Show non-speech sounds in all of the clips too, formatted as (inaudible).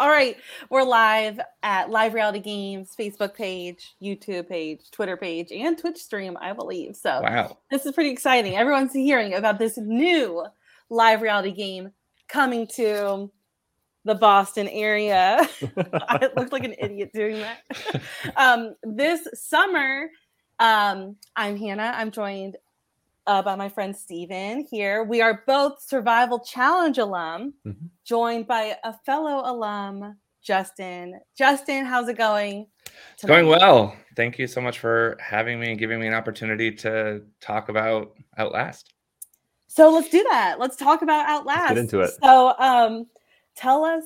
All right, we're live at Live Reality Games Facebook page, YouTube page, Twitter page, and Twitch stream, I believe. So wow, this is pretty exciting. Everyone's hearing about this new live reality game coming to the Boston area. (laughs) I (laughs) looked like an idiot doing that. (laughs) um, this summer, um, I'm Hannah. I'm joined uh, by my friend Steven here. We are both Survival Challenge alum, mm-hmm. joined by a fellow alum, Justin. Justin, how's it going? It's going well. Thank you so much for having me and giving me an opportunity to talk about Outlast. So let's do that. Let's talk about Outlast. Let's get into it. So, um, tell us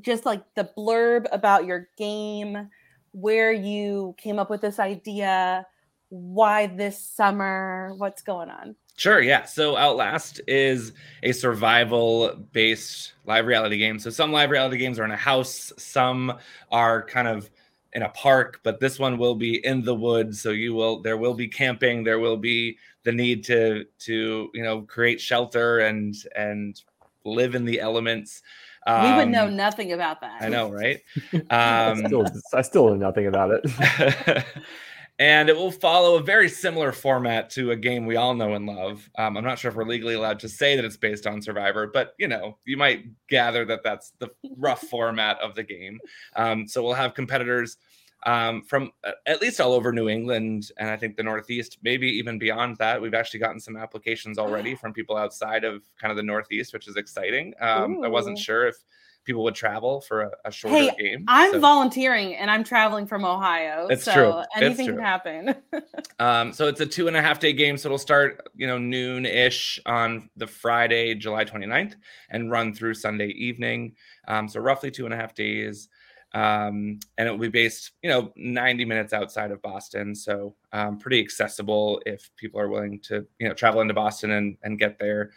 just like the blurb about your game, where you came up with this idea, why this summer? What's going on? Sure, yeah. So Outlast is a survival based live reality game. So some live reality games are in a house, some are kind of in a park, but this one will be in the woods. So you will there will be camping, there will be the need to to you know create shelter and and live in the elements. Um, we would know um, nothing about that. I know, right? (laughs) Um, I, still, I still know nothing about it. (laughs) (laughs) and it will follow a very similar format to a game we all know and love. Um, I'm not sure if we're legally allowed to say that it's based on Survivor, but you know, you might gather that that's the rough (laughs) format of the game. Um, so we'll have competitors um, from uh, at least all over New England and I think the Northeast, maybe even beyond that. We've actually gotten some applications already (gasps) from people outside of kind of the Northeast, which is exciting. Um, I wasn't sure if people would travel for a, a shorter hey, game. I'm so. volunteering and I'm traveling from Ohio. It's so true. Anything true. can happen. (laughs) um, so it's a two and a half day game. So it'll start, you know, noon ish on the Friday, July 29th and run through Sunday evening. Um, so roughly two and a half days. Um, and it will be based, you know, 90 minutes outside of Boston. So um, pretty accessible if people are willing to, you know, travel into Boston and, and get there.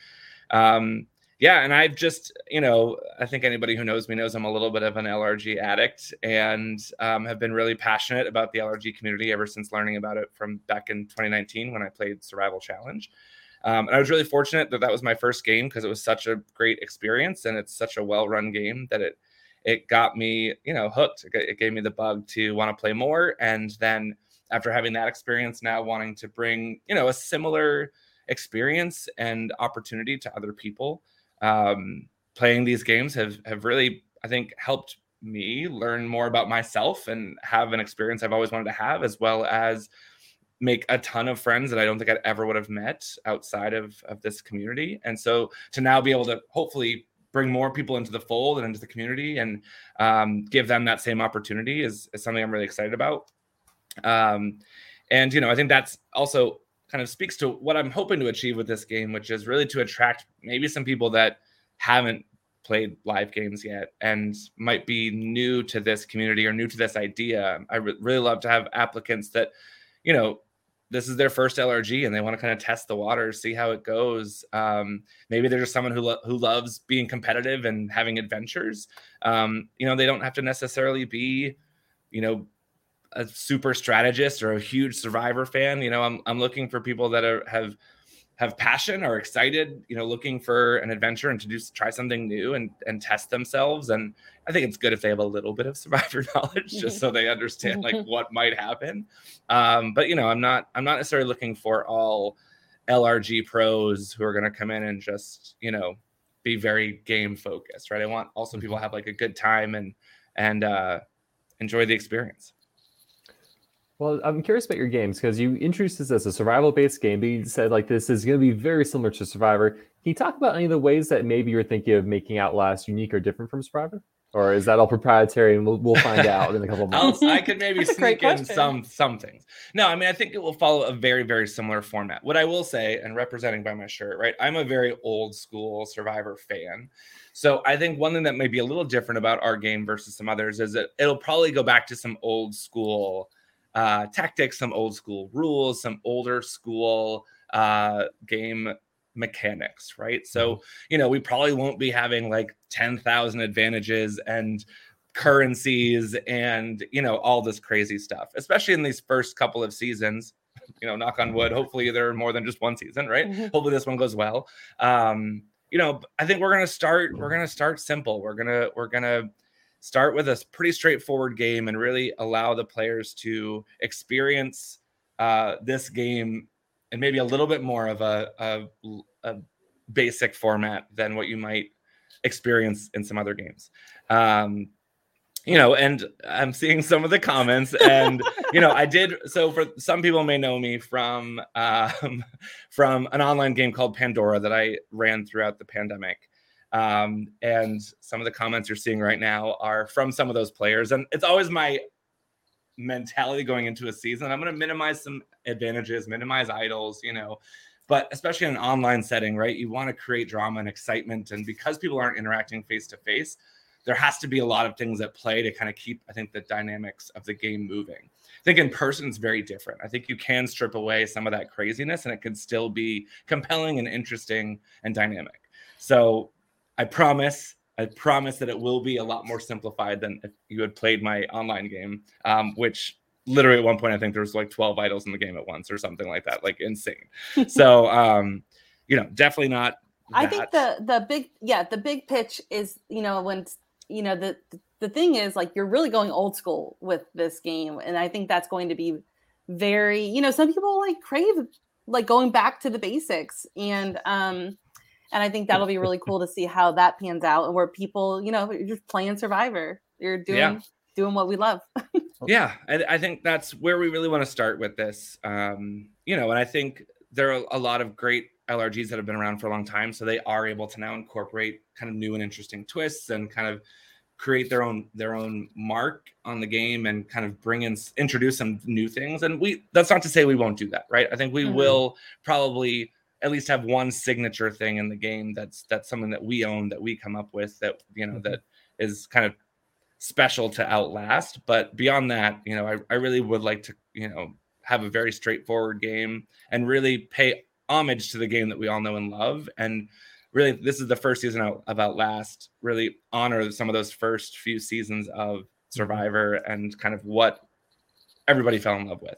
Um, yeah, and I've just, you know, I think anybody who knows me knows I'm a little bit of an LRG addict and um, have been really passionate about the LRG community ever since learning about it from back in 2019 when I played Survival Challenge. Um, and I was really fortunate that that was my first game because it was such a great experience and it's such a well-run game that it it got me, you know, hooked. It gave me the bug to want to play more, and then after having that experience, now wanting to bring, you know, a similar experience and opportunity to other people um, playing these games have have really, I think, helped me learn more about myself and have an experience I've always wanted to have, as well as make a ton of friends that I don't think I'd ever would have met outside of of this community. And so to now be able to hopefully bring more people into the fold and into the community and um, give them that same opportunity is, is something I'm really excited about. Um, and you know, I think that's also kind of speaks to what I'm hoping to achieve with this game, which is really to attract maybe some people that haven't played live games yet and might be new to this community or new to this idea. I re- really love to have applicants that, you know, this is their first LRG and they want to kind of test the waters, see how it goes. Um, maybe they're just someone who lo- who loves being competitive and having adventures. Um, you know, they don't have to necessarily be, you know, a super strategist or a huge survivor fan you know i'm, I'm looking for people that are have have passion are excited you know looking for an adventure and to do try something new and and test themselves. And i think it's good if they have a little bit of (laughs) survivor knowledge just so they understand like (laughs) what might happen. Um, but you know i'm not i'm not necessarily looking for all lrg pros who are going to come in and just you know be very game focused right? I want also people have like a good time and and uh enjoy the experience well, I'm curious about your games because you introduced this as a survival-based game, but you said like this is going to be very similar to Survivor. Can you talk about any of the ways that maybe you're thinking of making Outlast unique or different from Survivor? Or is that all proprietary and we'll, we'll find out in a couple (laughs) of months? I could maybe (laughs) sneak in some some things. No, I mean I think it will follow a very very similar format. What I will say, and representing by my shirt, right? I'm a very old school Survivor fan. So I think one thing that may be a little different about our game versus some others is that it'll probably go back to some old school uh, tactics, some old school rules, some older school uh, game mechanics, right? So, mm-hmm. you know, we probably won't be having like 10,000 advantages and currencies and, you know, all this crazy stuff, especially in these first couple of seasons. You know, knock on wood. Hopefully, there are more than just one season, right? Mm-hmm. Hopefully, this one goes well. Um, you know, I think we're gonna start. We're gonna start simple. We're gonna we're gonna start with a pretty straightforward game and really allow the players to experience uh, this game and maybe a little bit more of a, a, a, basic format than what you might experience in some other games. Um, you know, and I'm seeing some of the comments, and you know, I did. So for some people may know me from (laughs) um, from an online game called Pandora that I ran throughout the pandemic. Um, and some of the comments you're seeing right now are from some of those players, and it's always my mentality going into a season. I'm going to minimize some advantages, minimize idols, you know, but especially in an online setting, right? You want to create drama and excitement, and because people aren't interacting face to face there has to be a lot of things at play to kind of keep, I think, the dynamics of the game moving. I think in person it's very different. I think you can strip away some of that craziness and it can still be compelling and interesting and dynamic. So I promise, I promise that it will be a lot more simplified than if you had played my online game, um, which literally at one point I think there was like 12 idols in the game at once or something like that, like insane. (laughs) so um, you know, definitely not I think the the big yeah the big pitch is you know when you know the the thing is like you're really going old school with this game and i think that's going to be very you know some people like crave like going back to the basics and um and i think that'll be really cool to see how that pans out and where people you know you're just playing survivor you're doing yeah. doing what we love (laughs) yeah I, I, think that's where we really want to start with this um you know and i think there are a lot of great LRGs that have been around for a long time, so they are able to now incorporate kind of new and interesting twists and kind of create their own their own mark on the game and kind of bring in introduce some new things. And we that's not to say we won't do that, right? I think we mm-hmm. will probably at least have one signature thing in the game that's that's something that we own that we come up with that you know mm-hmm. that is kind of special to outlast but beyond that you know I, I really would like to you know have a very straightforward game and really pay homage to the game that we all know and love. And really, this is the first season of Outlast. Really honor some of those first few seasons of Survivor and kind of what everybody fell in love with.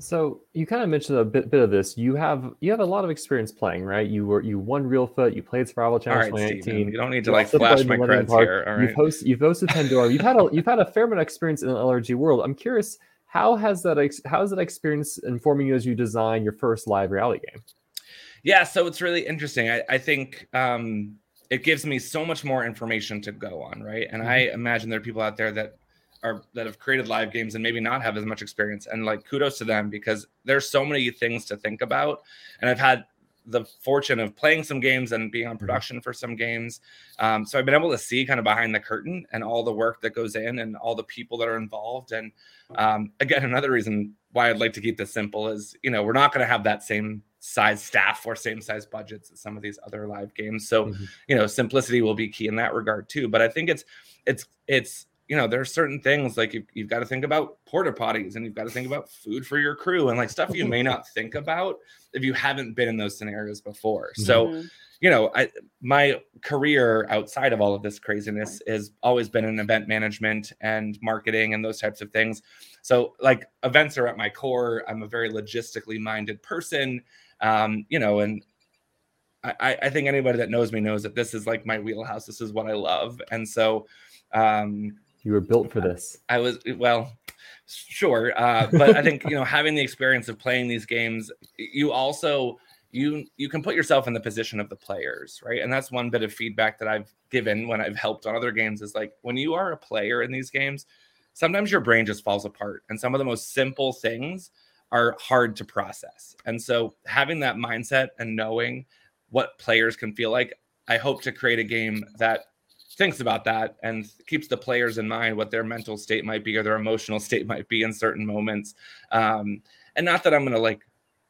So you kind of mentioned a bit, bit of this. You have you have a lot of experience playing, right? You were you won Reelfoot, you played Survival Challenge 2018. you don't need to like flash my creds Park. here. All right. You've hosted you've (laughs) hosted Pandora. You've had a you've had a fair amount of experience in the LRG world. I'm curious how has that ex- how has that experience informing you as you design your first live reality game? Yeah, so it's really interesting. I, I think um, it gives me so much more information to go on, right? And mm-hmm. I imagine there are people out there that are that have created live games and maybe not have as much experience. And like kudos to them because there's so many things to think about. And I've had the fortune of playing some games and being on mm-hmm. production for some games. Um, so I've been able to see kind of behind the curtain and all the work that goes in and all the people that are involved. And um, again, another reason why I'd like to keep this simple is, you know, we're not going to have that same size staff or same size budgets as some of these other live games. So, mm-hmm. you know, simplicity will be key in that regard too. But I think it's, it's, it's, you know, there are certain things like you've, you've got to think about porta potties and you've got to think about food for your crew and like stuff you may not think about if you haven't been in those scenarios before. Mm-hmm. So, you know, I my career outside of all of this craziness has always been in event management and marketing and those types of things. So, like events are at my core. I'm a very logistically minded person, um, you know, and I, I think anybody that knows me knows that this is like my wheelhouse. This is what I love, and so um, you were built for this. I was well, sure, uh, but I think you know (laughs) having the experience of playing these games, you also you you can put yourself in the position of the players, right? And that's one bit of feedback that I've given when I've helped on other games is like when you are a player in these games, sometimes your brain just falls apart, and some of the most simple things are hard to process. And so having that mindset and knowing what players can feel like, I hope to create a game that thinks about that and keeps the players in mind what their mental state might be or their emotional (laughs) state might be in certain moments. Um, and not that I'm going to like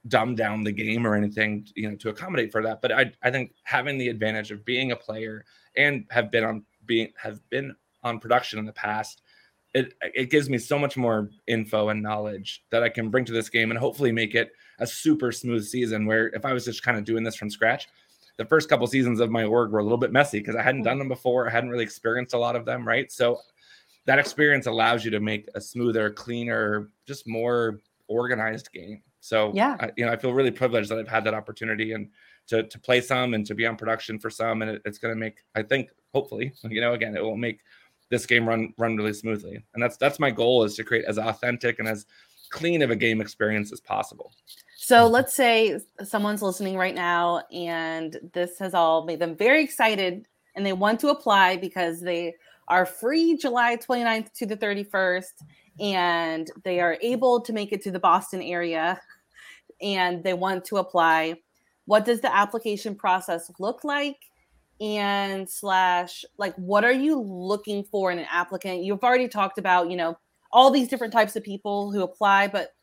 dumb down the game or anything, you know, to accommodate for that. But I, I think having the advantage of being a player and have been on being have been on production in the past, it it gives me so much more info and knowledge that I can bring to this game and hopefully make it a super smooth season. Where if I was just kind of doing this from scratch, the first couple seasons of my org were a little bit messy because I hadn't mm-hmm. done them before. I hadn't really experienced a lot of them, right? So that experience allows you to make a smoother, cleaner, just more organized game. So yeah, I, you know, I feel really privileged that I've had that opportunity and to to play some and to be on production for some, and it, it's going to make, I think, hopefully, (laughs) you know, again, it will make this game run run really smoothly. And that's that's my goal is to create as authentic and as clean of a game experience as possible. So let's say someone's listening right now and this has all made them very excited and they want to apply because they are free July 29th to the 31st and they are able to make it to the Boston area and they want to apply. What does the application process look like? And slash, like, what are you looking for in an applicant? You've already talked about, you know, all these different types of people who apply, but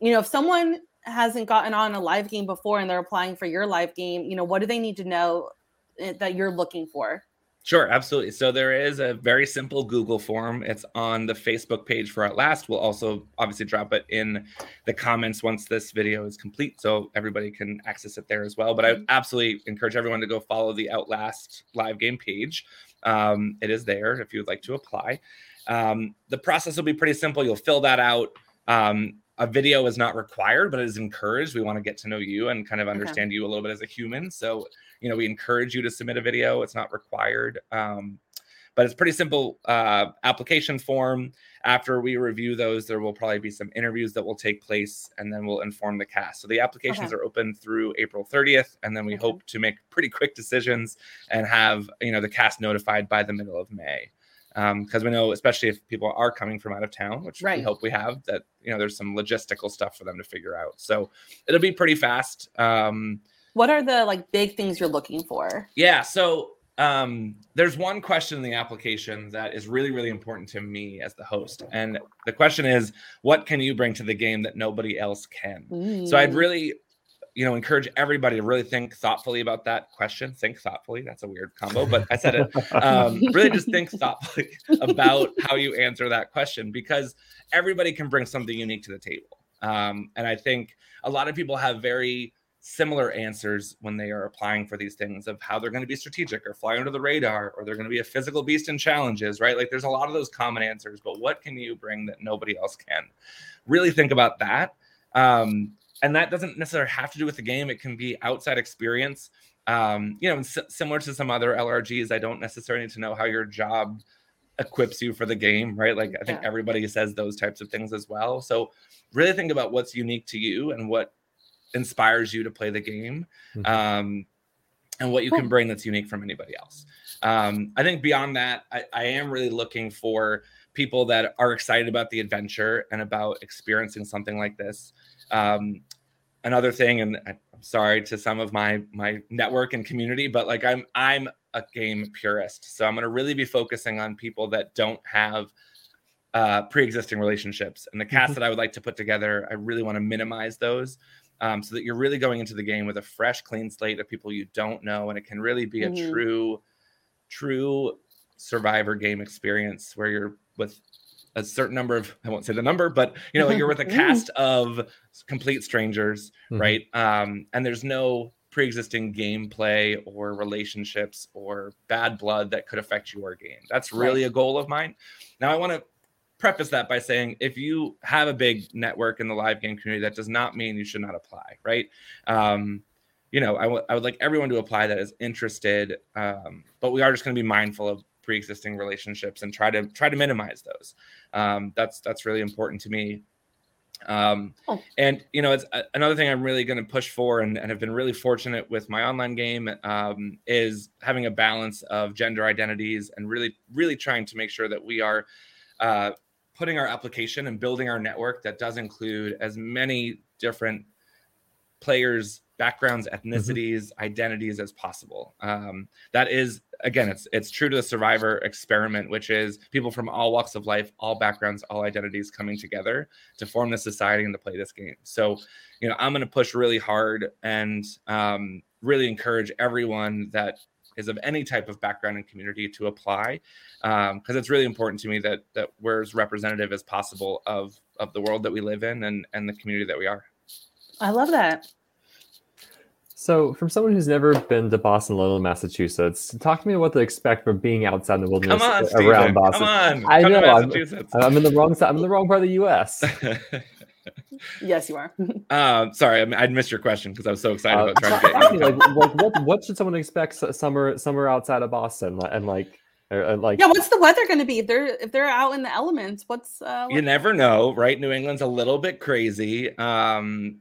you know, if someone hasn't gotten on a live game before and they're applying for your live game, you know, what do they need to know eh, that you're looking for? Sure, absolutely. So there is a very simple Google form. It's on the Facebook page for Outlast. We'll also obviously drop it in the comments once this video is complete so everybody can access it there as well. But I mm-hmm. absolutely encourage everyone to go follow the Outlast live game page. Um, it is there if you would like to apply. Um, the process will be pretty simple. You'll fill that out. Um, a video is not required, but it is encouraged. We want to get to know you and kind of understand okay. you a little bit as a human. So, you know, we encourage you to submit a video. It's not required. Um, but it's pretty simple uh, application form. After we review those, there will probably be some interviews that will take place, and then we'll inform the cast. So the applications okay. are open through April 30th, and then we okay. hope to make pretty quick decisions and have you know the cast notified by the middle of May because um, we know, especially if people are coming from out of town, which right. we hope we have, that you know there's some logistical stuff for them to figure out. So it'll be pretty fast. Um, what are the like big things you're looking for? Yeah, so um, there's one question in the application that is really really important to me as the host, and the question is, what can you bring to the game that nobody else can? Mm. So I'd really you know, encourage everybody to really think thoughtfully about that question. Think thoughtfully. That's a weird combo, but I said it. Um, (laughs) really just think thoughtfully about how you answer that question because everybody can bring something unique to the table. Um, and I think a lot of people have very similar answers when they are applying for these things of how they're going to be strategic or fly under the radar or they're going to be a physical beast in challenges, right? Like there's a lot of those common answers, but what can you bring that nobody else can? Really think about that. Um, and that doesn't necessarily have to do with the game. It can be outside experience. Um, you know, s- similar to some other LRGs, I don't necessarily need to know how your job equips you for the game, right? Like I think yeah. everybody says those types of things as well. So really think about what's unique to you and what inspires you to play the game. Mm-hmm. Um, and what you can bring that's unique from anybody else. Um, I think beyond that, I, I am really looking for people that are excited about the adventure and about experiencing something like this. Um, another thing, and I'm sorry to some of my my network and community, but like I'm I'm a game purist, so I'm going to really be focusing on people that don't have uh, pre-existing relationships. And the cast mm-hmm. that I would like to put together, I really want to minimize those. Um, so that you're really going into the game with a fresh, clean slate of people you don't know, and it can really be mm-hmm. a true, true survivor game experience where you're with a certain number of I won't say the number, but you know, you're with a (laughs) cast of complete strangers, mm-hmm. right? Um, and there's no pre-existing gameplay or relationships or bad blood that could affect your game. That's really right. a goal of mine. Now I want to preface that by saying if you have a big network in the live game community, that does not mean you should not apply, right? Um, you know, I, w- I would like everyone to apply that is interested, um, but we are just going to be mindful of pre-existing relationships and try to try to minimize those. Um, that's that's really important to me. Um, oh. And you know, it's uh, another thing I'm really going to push for, and, and, have been really fortunate with my online game um, is having a balance of gender identities and really really trying to make sure that we are. Uh, putting our application and building our network that does include as many different players backgrounds, mm-hmm. ethnicities, mm-hmm. identities as possible. Um, that is, again, it's it's true to the Survivor experiment, which is people from all walks of life, all backgrounds, all identities coming together to form this society and to play this game. So, you know, I'm going to push really hard and um, really encourage everyone that is of any type of background and community to apply because um, it's really important to me that that we're as representative as possible of of the world that we live in and and the community that we are i love that so, from someone who's never been to Boston, Lowell, Massachusetts, talk to me what to expect from being outside in the wilderness on, around Boston. Come on, I know I'm, I'm, in the wrong side. I'm in the wrong part of the U.S. (laughs) yes, you are. (laughs) um, sorry, I, I missed your question because I was so excited uh, about trying to get you. like, like, what, what should someone expect summer summer outside of Boston and like uh, like Yeah, what's the weather going to be if they're if they're out in the elements? What's uh you never know, right? New England's a little bit crazy. Um,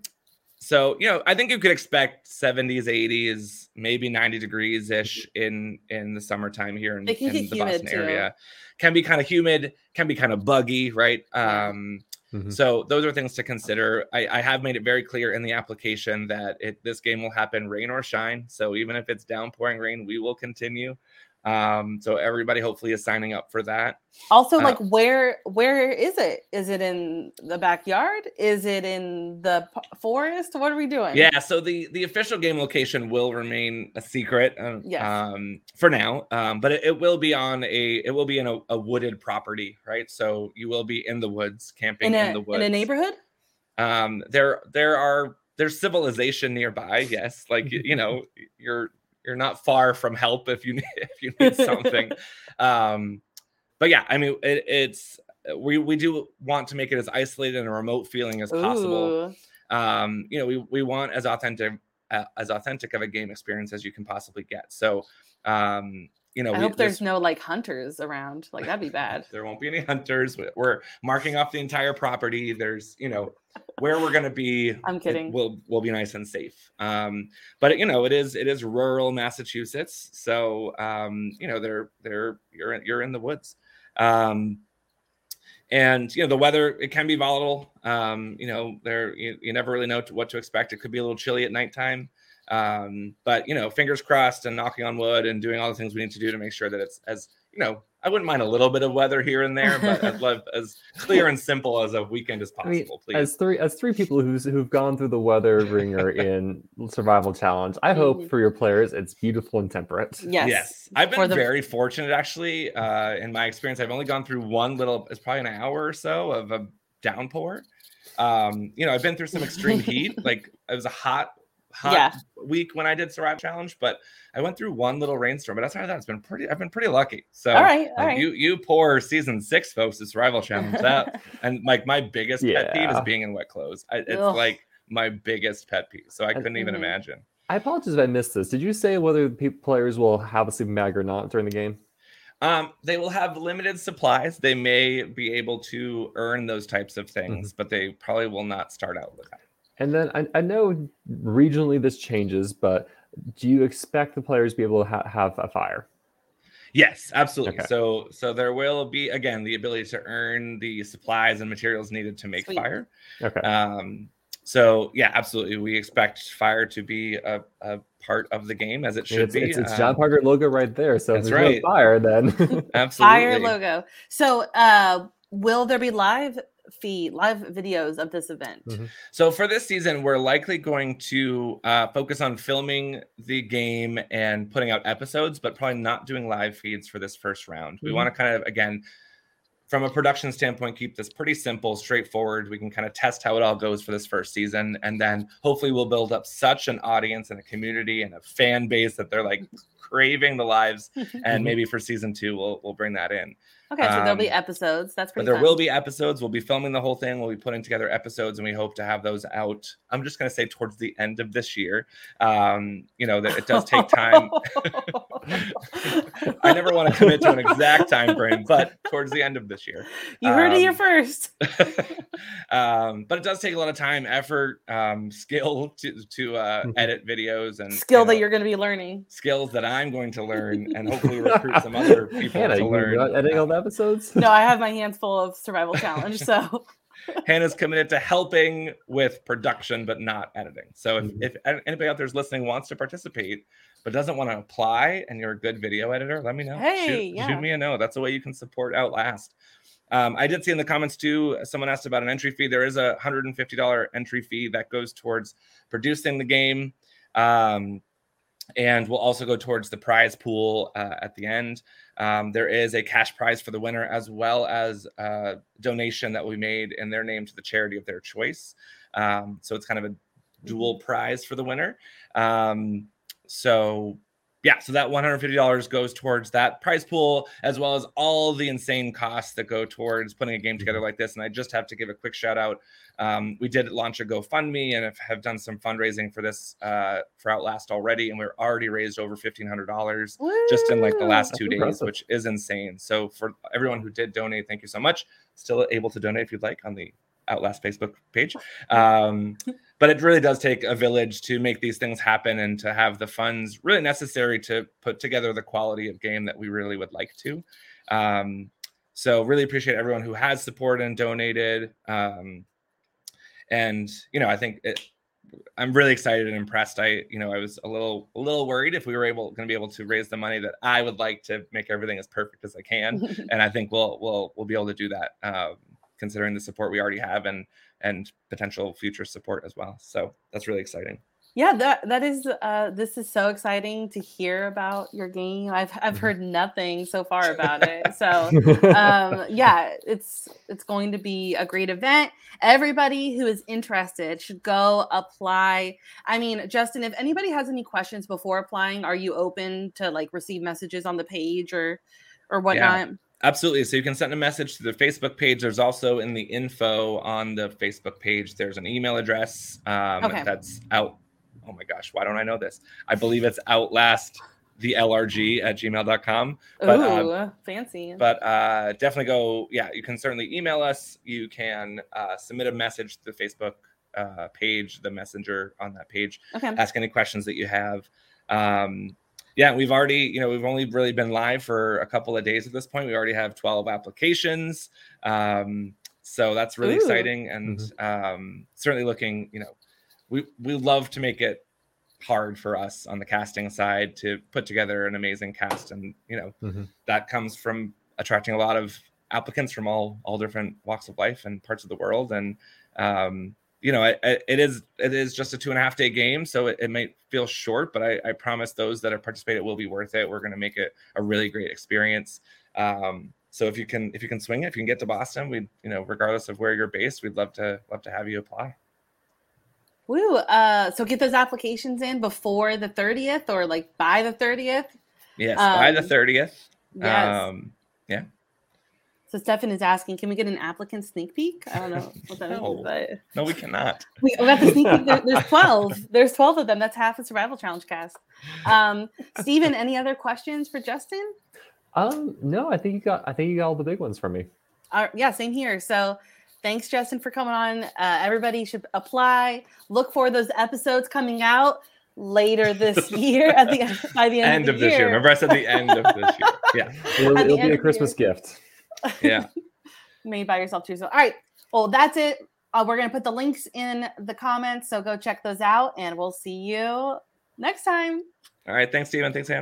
so you know, I think you could expect 70s, 80s, maybe 90 degrees ish in in the summertime here in, in the Boston too. area. Can be kind of humid, can be kind of buggy, right? Yeah. Um, Mhm. so those are things to consider. I, I have made it very clear in the application that it, this game will happen rain or shine. So even if it's downpouring rain, we will continue. Um, so everybody hopefully is signing up for that. also uh, like where where is it? Is it in the backyard? Is it in the p- forest? What are we doing? Yeah, so the the official game location will remain a secret uh, Yes. um, for now, um, but it, it will be on a it will be in a, a wooded property, right? So you will be in the woods, camping in in, the woods. in a neighborhood. Um, there there are there's civilization nearby. Yes, like you know (laughs) you're you're not far from help if you need (laughs) if you need something. (laughs) um, but yeah, I mean it, it's we we do want to make it as isolated and remote feeling as possible Ooh. um you know we, we want as authentic uh, as authentic of a game experience as you can possibly get so um you know I we, hope there's this- no like hunters around. Like that'd be bad. there won't be any hunters We- we're marking off the entire property there's you know where we're going to be I'm kidding. will will be nice and safe um but you know it is it is rural massachusetts so um you know they're they're you're in, you're in the woods um and you know the weather it can be volatile um you know there you, you never really know what to expect it could be a little chilly at nighttime um but you know fingers crossed and knocking on wood and doing all the things we need to do to make sure that it's as you know i wouldn't mind a little bit of weather here and there but I'd (laughs) love- as clear and simple as a weekend as I mean, possible please as three as three people who's who've gone through the weather ringer (laughs) in survival challenge, I hope Mhm. for your players it's beautiful and temperate. Yes. Yes, I've been the- very fortunate actually. Uh, in my experience, I've only gone through one little. It's probably an hour or so of a downpour. Um, you know, I've been through some extreme heat. (laughs) Like it was a hot, hot Yeah. week when I did Survival Challenge, but I went through one little rainstorm. But outside of that, it's been pretty. I've been pretty lucky. So. all right. All like, right. You you poor season six folks the survival challenge that (laughs) and like my biggest pet peeve is being in wet clothes. I, it's Ugh. like my biggest pet peeve. So I couldn't even Mhm. imagine. I apologize if I missed this. Did you say whether the players will have a sleeping bag or not during the game? Um, they will have limited supplies. They may be able to earn those types of things, but they probably will not start out with that. And then I, I know regionally this changes, but do you expect the players to be able to ha- have a fire? Yes, absolutely. Okay. So, so there will be again the ability to earn the supplies and materials needed to make Sweet. fire. Okay. Um, so yeah, absolutely. We expect fire to be a, a part of the game as it should it's, be. it's, it's Um, John Parker logo right there. So if that's there's right. no fire, then (laughs) absolutely. Fire logo. So, uh, will there be live feed, live videos of this event? Mhm. So for this season, we're likely going to uh, focus on filming the game and putting out episodes, but probably not doing live feeds for this first round. We Mhm. want to kind of again, from a production standpoint, keep this pretty simple, straightforward. We can kind of test how it all goes for this first season, and then hopefully we'll build up such an audience and a community and a fan base that they're like craving the lives. (laughs) And Mhm. maybe for season two, we'll we'll bring that in. Okay, so there'll be Um, episodes. That's But pretty. there fun. will be episodes. We'll be filming the whole thing. We'll be putting together episodes, and we hope to have those out. I'm just going to say towards the end of this year. Um, you know that it does take time. (laughs) I never want to commit to an exact time frame, but towards the end of this year. you heard it here um, first. (laughs) um, but it does take a lot of time, effort, um, skill to to uh, Mhm. edit videos and Skill you that you're going to be learning. skills that I'm going to learn, and hopefully (laughs) recruit some other people Hannah, to you learn. not editing all the episodes? No, I have my hands full of survival challenge. So (laughs) Hannah's committed to helping with production, but not editing. So if, Mhm. if anybody out there's listening wants to participate, but doesn't want to apply and you're a good video editor, let me know. Hey, shoot, yeah. shoot me a note. That's the way you can support Outlast. Um, I did see in the comments too, someone asked about an entry fee. There is a $150 entry fee that goes towards producing the game. Um, and will also go towards the prize pool uh, at the end. Um, there is a cash prize for the winner, as well as a donation that we made in their name to the charity of their choice. Um, so it's kind of a dual prize for the winner. Um, so yeah, so that $150 goes towards that prize pool, as well as all the insane costs that go towards putting a game together Mm-hmm. like this. And I just have to give a quick shout out. Um, we did launch a GoFundMe and have, done some fundraising for this uh, for Outlast already, and we're already raised over $1,500 just in like the Woo! last That's two days, impressive. which is insane. So for everyone who did donate, thank you so much. Still able to donate if you'd like on the Outlast Facebook page. Um, but it really does take a village to make these things happen and to have the funds really necessary to put together the quality of game that we really would like to. Um, so really appreciate everyone who has supported and donated. Um, and you know, I think it, I'm really excited and impressed. I, you know, I was a little, a little worried if we were able, going to be able to raise the money that I would like to make everything as perfect as I can, (laughs) and I think we'll, we'll, we'll be able to do that, um, considering the support we already have and and potential future support as well. So that's really exciting. Yeah, that that is uh this is so exciting to hear about your game. I've I've Mhm. heard nothing so far about it. So (laughs) um yeah, it's it's going to be a great event. Everybody who is interested should go apply. I mean, Justin, if anybody has any questions before applying, are you open to like receive messages on the page or or whatnot? Absolutely. So you can send a message to the Facebook page. There's also in the info on the Facebook page, there's an email address um, Okay. that's out. Oh my gosh, why don't I know this? I believe it's outlast the LRG at gmail.com. But, Ooh, um, fancy. But uh, definitely go, yeah, you can certainly email us. You can uh, submit a message to the Facebook uh, page, the messenger on that page okay. ask any questions that you have. Um, yeah, we've already, you know, we've only really been live for a couple of days at this point. We already have 12 applications. Um, so that's really Ooh. exciting and um, certainly looking, you know, we, we love to make it hard for us on the casting side to put together an amazing cast. And, you know, Mhm. that comes from attracting a lot of applicants from all, all different walks of life and parts of the world. And, um, you know, it, it is it is just a two and a half day game, so it, it might feel short, but I, I promise those that have participated will be worth it. We're going to make it a really great experience. Um, so if you can if you can swing it, if you can get to Boston, we you know regardless of where you're based, we'd love to love to have you apply. Woo. Uh so get those applications in before the 30th or like by the 30th. Yes, by the Um, thirtieth. Yes. Um, So Stefan is asking, can we get an applicant sneak peek? I don't know what that No. means, but no, we cannot. (laughs) we we got the sneak peek. There, (laughs) there's 12. There's 12 of them. That's half a survival challenge cast. Um, Steven, any other questions for Justin? Um, no, I think you got. I think you got all the big ones from me. Uh, yeah, same here. So thanks, Justin, for coming on. Uh, everybody should apply. Look for those episodes coming out later this (laughs) year at the by the end, End of, of the this year. year. Remember, I said the end of this year. Yeah, It'll, it'll be a of the Christmas gift. Yeah. (laughs) made by yourself too. So, all right. Well, that's it. Uh, we're going to put the links in the comments. So go check those out and we'll see you next time. All right. Thanks, Steven. Thanks, Hannah.